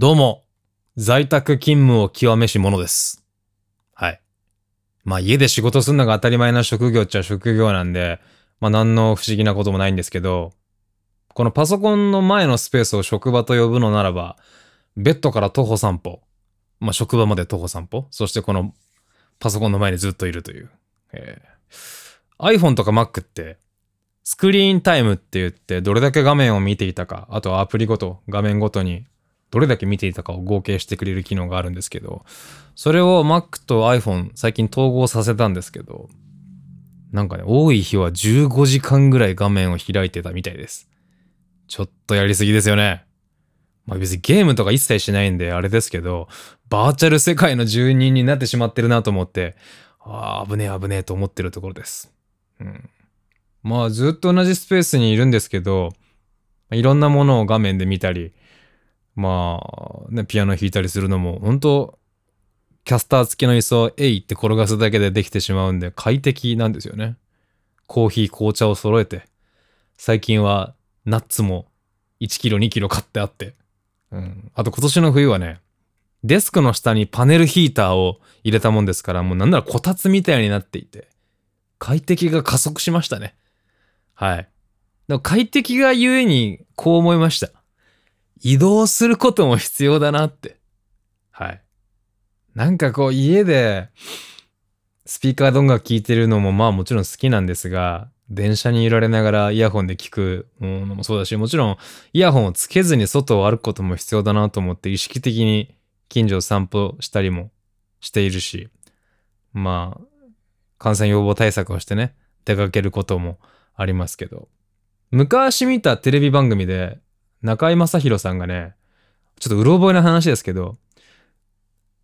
どうも、在宅勤務を極めし者です。はい。まあ家で仕事するのが当たり前な職業っちゃ職業なんで、まあ何の不思議なこともないんですけど、このパソコンの前のスペースを職場と呼ぶのならば、ベッドから徒歩散歩、まあ職場まで徒歩散歩、そしてこのパソコンの前にずっといるという。えー iPhone とか Mac って、スクリーンタイムって言って、どれだけ画面を見ていたか、あとアプリごと、画面ごとに、どれだけ見ていたかを合計してくれる機能があるんですけど、それを Mac と iPhone 最近統合させたんですけど、なんかね、多い日は15時間ぐらい画面を開いてたみたいです。ちょっとやりすぎですよね。まあ別にゲームとか一切しないんであれですけど、バーチャル世界の住人になってしまってるなと思って、ああ、危ねえ危ねえと思ってるところです。うん。まあずっと同じスペースにいるんですけど、いろんなものを画面で見たり、まあ、ね、ピアノ弾いたりするのも、本当キャスター付きの椅子をえいって転がすだけでできてしまうんで快適なんですよね。コーヒー、紅茶を揃えて、最近はナッツも1キロ、2キロ買ってあって、うん。あと今年の冬はね、デスクの下にパネルヒーターを入れたもんですから、もうなんならこたつみたいになっていて、快適が加速しましたね。はい。でも快適がゆえにこう思いました。移動することも必要だなって。はい。なんかこう家でスピーカーで音楽聴いてるのもまあもちろん好きなんですが、電車に揺られながらイヤホンで聞くのもそうだし、もちろんイヤホンをつけずに外を歩くことも必要だなと思って意識的に近所を散歩したりもしているし、まあ、感染予防対策をしてね、出かけることもありますけど、昔見たテレビ番組で中居正広さんがね、ちょっとうろ覚えな話ですけど、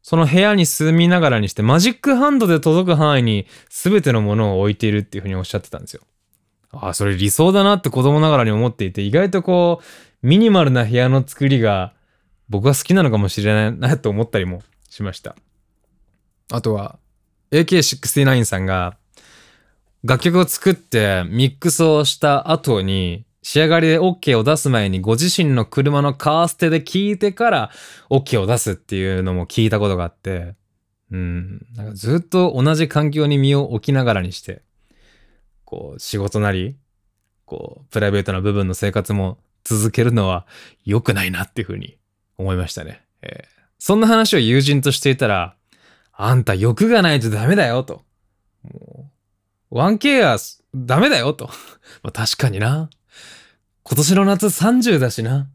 その部屋に住みながらにしてマジックハンドで届く範囲に全てのものを置いているっていうふうにおっしゃってたんですよ。ああ、それ理想だなって子供ながらに思っていて、意外とこう、ミニマルな部屋の作りが僕は好きなのかもしれないなと思ったりもしました。あとは、AK69 さんが楽曲を作ってミックスをした後に仕上がりで OK を出す前にご自身の車のカーステで聞いてから OK を出すっていうのも聞いたことがあって、うん、なんかずっと同じ環境に身を置きながらにして、こう仕事なり、こうプライベートな部分の生活も続けるのは良くないなっていうふうに思いましたね。えーそんな話を友人としていたら、あんた欲がないとダメだよと。もう 1K はダメだよと。まあ確かにな。今年の夏30だしな。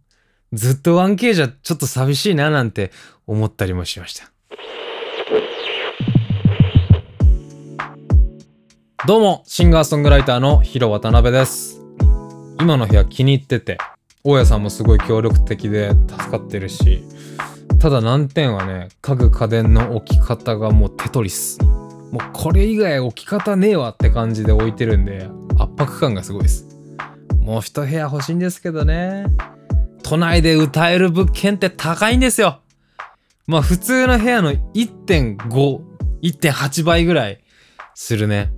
ずっと 1K じゃちょっと寂しいななんて思ったりもしました。どうも、シンガーソングライターのヒロ渡辺です。今の部屋気に入ってて、大家さんもすごい協力的で助かってるし、ただ難点はね、家具家電の置き方がもうテトリス。もうこれ以外置き方ねえわって感じで置いてるんで、圧迫感がすごいです。もう一部屋欲しいんですけどね。都内で歌える物件って高いんですよ。まあ普通の部屋の1.5、1.8倍ぐらいするね。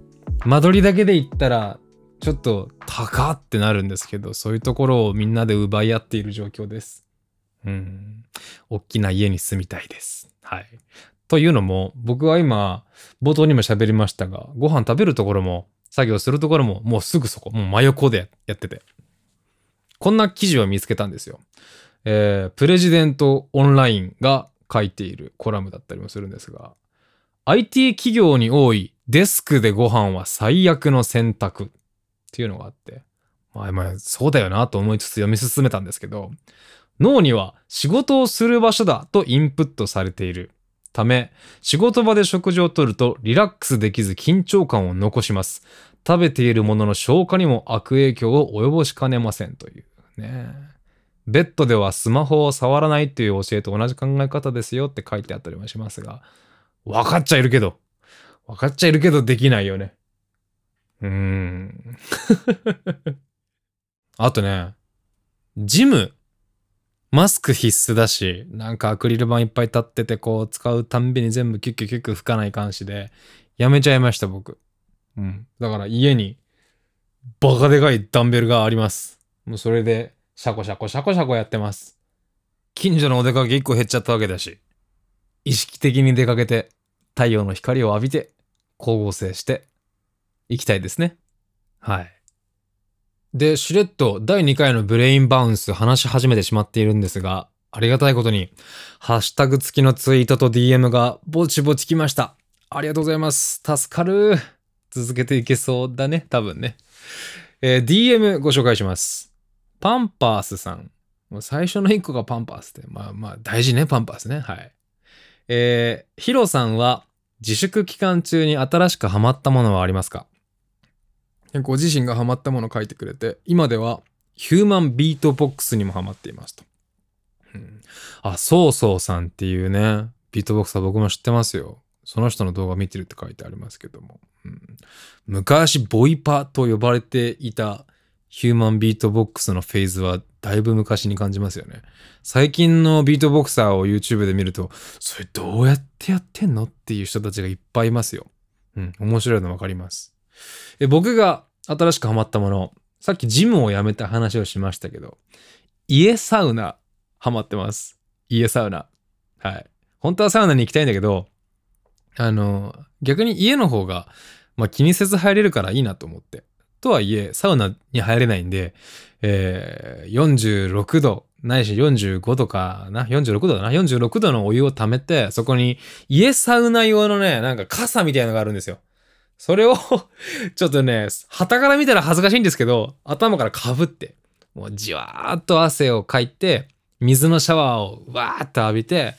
間取りだけで言ったら、ちょっと高ってなるんですけど、そういうところをみんなで奪い合っている状況です。うん。大きな家に住みたいです。はい。というのも、僕は今、冒頭にも喋りましたが、ご飯食べるところも、作業するところも、もうすぐそこ、もう真横でやってて。こんな記事を見つけたんですよ。えー、プレジデントオンラインが書いているコラムだったりもするんですが、IT 企業に多いデスクでご飯は最悪の選択っていうのがあって、まあまあそうだよなと思いつつ読み進めたんですけど、脳には仕事をする場所だとインプットされているため、仕事場で食事をとるとリラックスできず緊張感を残します。食べているものの消化にも悪影響を及ぼしかねませんというね。ベッドではスマホを触らないっていう教えと同じ考え方ですよって書いてあったりもしますが、分かっちゃいるけど、分かっちゃいるけどできないよね。うーん。あとね、ジム、マスク必須だし、なんかアクリル板いっぱい立ってて、こう使うたんびに全部キュッキュッキュッ吹かない監視で、やめちゃいました僕。うん。だから家に、バカでかいダンベルがあります。もうそれで、シャコシャコシャコシャコやってます。近所のお出かけ1個減っちゃったわけだし、意識的に出かけて、太陽の光を浴びて、光合成して、いきたいですね。はい。で、しれっと第2回のブレインバウンス話し始めてしまっているんですが、ありがたいことに、ハッシュタグ付きのツイートと DM がぼちぼち来ました。ありがとうございます。助かる。続けていけそうだね、多分ね。えー DM ご紹介します。パンパースさん。もう最初の1個がパンパースで、まあまあ大事ね、パンパースね。はい。えー、ヒロさんは自粛期間中に新しくハマったものはありますか？ご自身がハマったものを書いてくれて、今ではヒューマンビートボックスにもハマっていますと。うん、あ、そうそうさんっていうね、ビートボックスは僕も知ってますよ。その人の動画見てるって書いてありますけども。うん、昔、ボイパと呼ばれていたヒューマンビートボックスのフェーズはだいぶ昔に感じますよね。最近のビートボクサーを YouTube で見ると、それどうやってやってんのっていう人たちがいっぱいいますよ。うん、面白いのわかります。え僕が新しくハマったもの、さっきジムを辞めた話をしましたけど、家サウナハマってます。家サウナ。はい。本当はサウナに行きたいんだけど、あの、逆に家の方が、まあ、気にせず入れるからいいなと思って。とはいえ、サウナに入れないんで、えー、46度、ないし45度かな ?46 度だな ?46 度のお湯を溜めて、そこに家サウナ用のね、なんか傘みたいのがあるんですよ。それを ちょっとね、旗から見たら恥ずかしいんですけど、頭からかぶって、もうじわーっと汗をかいて、水のシャワーをわーっと浴びて、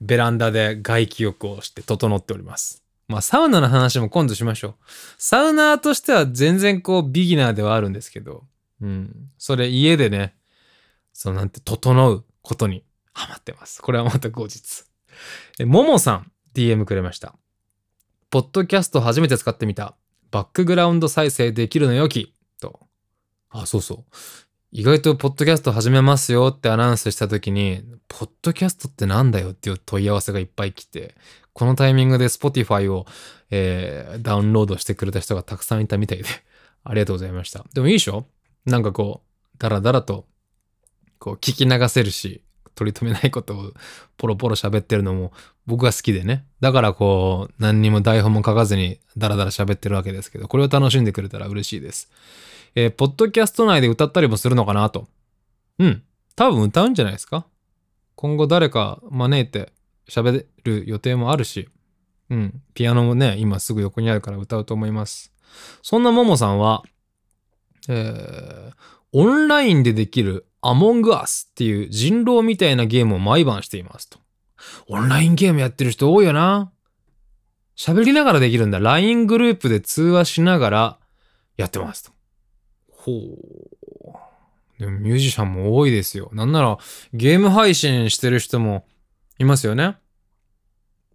ベランダで外気浴をして整っております。まあ、サウナの話も今度しましょう。サウナーとしては全然こう、ビギナーではあるんですけど、うん。それ家でね、そのなんて、整うことにハマってます。これはまた後日。え、ももさん、DM くれました。ポッドキャスト初めて使ってみた。バックグラウンド再生できるのよき。と。あ、そうそう。意外とポッドキャスト始めますよってアナウンスした時に、ポッドキャストってなんだよっていう問い合わせがいっぱい来て、このタイミングで Spotify を、えーダウンロードしてくれた人がたくさんいたみたいで、ありがとうございました。でもいいでしょ？なんかこう、だらだらと、こう聞き流せるし、取り留めないことをポロポロ喋ってるのも僕が好きでね。だからこう、何にも台本も書かずにダラダラ喋ってるわけですけど、これを楽しんでくれたら嬉しいです。えーポッドキャスト内で歌ったりもするのかなと。うん。多分歌うんじゃないですか今後誰か招いて喋る予定もあるし、うん。ピアノもね、今すぐ横にあるから歌うと思います。そんなももさんは、えーオンラインでできるアモングアスっていう人狼みたいなゲームを毎晩していますと。オンラインゲームやってる人多いよな。喋りながらできるんだ。LINE グループで通話しながらやってますと。ほう。でもミュージシャンも多いですよ。なんならゲーム配信してる人もいますよね。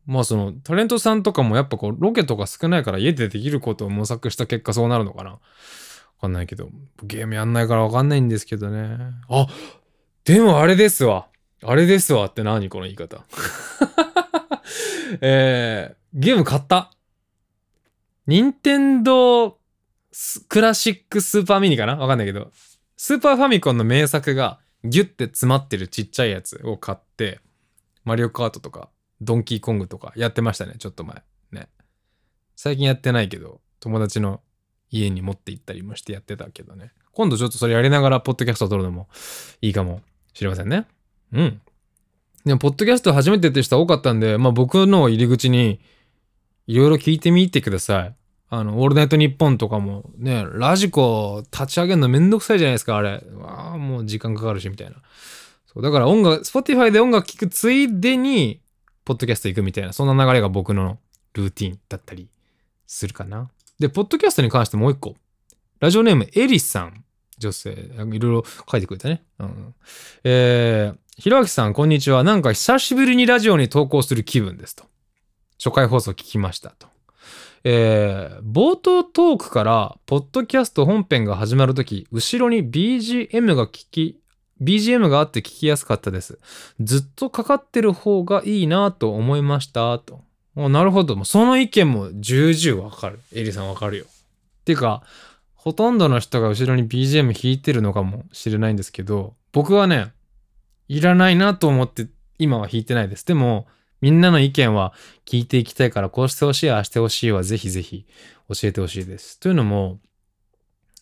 まあそのタレントさんとかもやっぱこうロケとか少ないから家でできることを模索した結果そうなるのかな。わかんないけど、ゲームやんないからわかんないんですけどね。あでもあれですわ。あれですわって何？この言い方。えー、ゲーム買った。任天堂クラシックスーパーミニかな？わかんないけど。スーパーファミコンの名作がギュッて詰まってるちっちゃいやつを買って、マリオカートとか、ドンキーコングとかやってましたね、ちょっと前。ね。最近やってないけど、友達の家に持って行ったりもしてやってたけどね。今度ちょっとそれやりながらポッドキャストを撮るのもいいかもしれませんね。うん。でも、ポッドキャスト初めてって人多かったんで、まあ僕の入り口にいろいろ聞いてみてください。あの、オールナイトニッポンとかもね、ラジコ立ち上げるのめんどくさいじゃないですか、あれ。わあ、もう時間かかるし、みたいな。そう、だから音楽、Spotify で音楽聴くついでに、ポッドキャスト行くみたいな、そんな流れが僕のルーティンだったりするかな。で、ポッドキャストに関してもう一個。ラジオネーム、エリスさん。女性。いろいろ書いてくれたね。うん。えー、ひろあきさん、こんにちは。なんか久しぶりにラジオに投稿する気分ですと。初回放送聞きましたと。えー、冒頭トークから、ポッドキャスト本編が始まるとき、後ろに BGM が聞き、BGM があって聞きやすかったです。ずっとかかってる方がいいなと思いましたと。なるほど。その意見も重々わかる。エリさんわかるよ。っていうか、ほとんどの人が後ろに BGM 弾いてるのかもしれないんですけど、僕はね、いらないなと思って今は弾いてないです。でも、みんなの意見は聞いていきたいから、こうしてほしい、ああしてほしいはぜひぜひ教えてほしいです。というのも、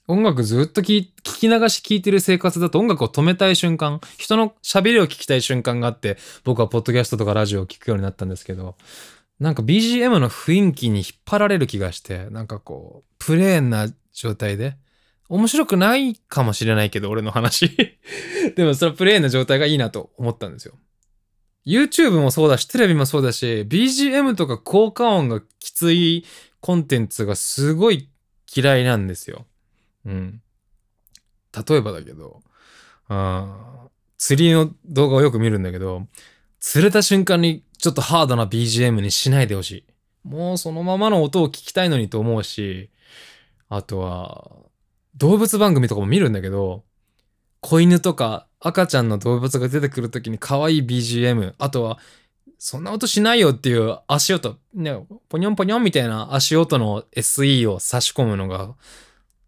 音楽ずっと聞き流し聞いてる生活だと音楽を止めたい瞬間、人の喋りを聞きたい瞬間があって、僕はポッドキャストとかラジオを聞くようになったんですけど、なんか BGM の雰囲気に引っ張られる気がして、なんかこう、プレーンな状態で、面白くないかもしれないけど、俺の話 でもそのプレーンな状態がいいなと思ったんですよ。YouTube もそうだし、テレビもそうだし、BGM とか効果音がきついコンテンツがすごい嫌いなんですよ。うん。例えばだけど、あ釣りの動画をよく見るんだけど、釣れた瞬間にちょっとハードな BGM にしないでほしい。もうそのままの音を聞きたいのにと思うし、あとは、動物番組とかも見るんだけど、子犬とか赤ちゃんの動物が出てくるときに可愛い BGM、あとは、そんな音しないよっていう足音、ね、ポニョンポニョンみたいな足音の SE を差し込むのが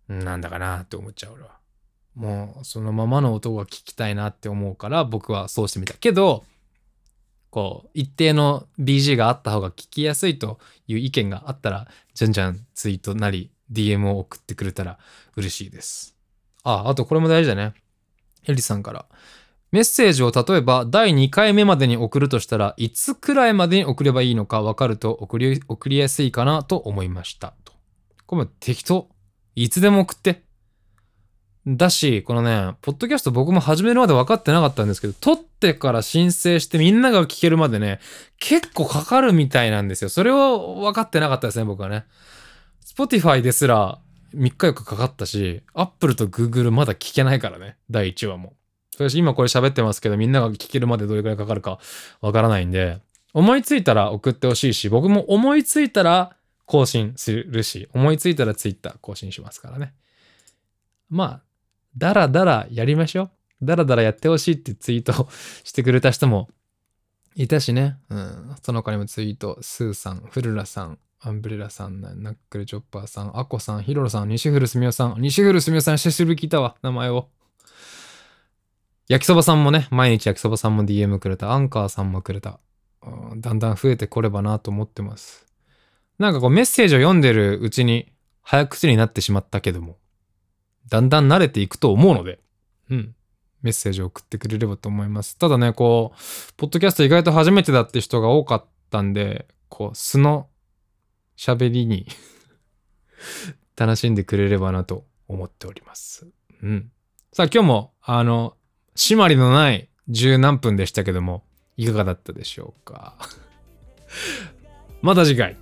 なんだかなって思っちゃう俺は。もうそのままの音が聞きたいなって思うから僕はそうしてみた。けど、こう、一定の BG があった方が聞きやすいという意見があったら、じゃんじゃんツイートなり DM を送ってくれたら嬉しいです。あ、あとこれも大事だね。エリさんから。メッセージを例えば第2回目までに送るとしたらいつくらいまでに送ればいいのか分かると送り送りやすいかなと思いました。とこれも適当。いつでも送って。だし、このね、ポッドキャスト僕も始めるまで分かってなかったんですけど、撮ってから申請してみんなが聞けるまでね、結構かかるみたいなんですよ。それを分かってなかったですね、僕はね。Spotify ですら3日4日かかったし、Apple と Google まだ聞けないからね、第1話も。私今これ喋ってますけど、みんなが聞けるまでどれくらいかかるかわからないんで、思いついたら送ってほしいし、僕も思いついたら更新するし、思いついたら Twitter 更新しますからね。まあ、だらだらやりましょう。だらだらやってほしいってツイートしてくれた人もいたしね。うん。その他にもツイート、スーさん、フルラさん、アンブレラさん、ナックルチョッパーさん、アコさん、ヒロロさん、西古すみおさん、西古すみおさん、久しぶり聞いたわ、名前を。焼きそばさんもね、毎日焼きそばさんも DM くれた、アンカーさんもくれた。だんだん増えてこればなと思ってます。なんかこうメッセージを読んでるうちに早口になってしまったけども、だんだん慣れていくと思うので、うん。メッセージを送ってくれればと思います。ただね、こう、ポッドキャスト意外と初めてだって人が多かったんで、こう、素の喋りに 楽しんでくれればなと思っております。うん。さあ今日も、あの、締まりのない十何分でしたけども、いかがだったでしょうか？また次回。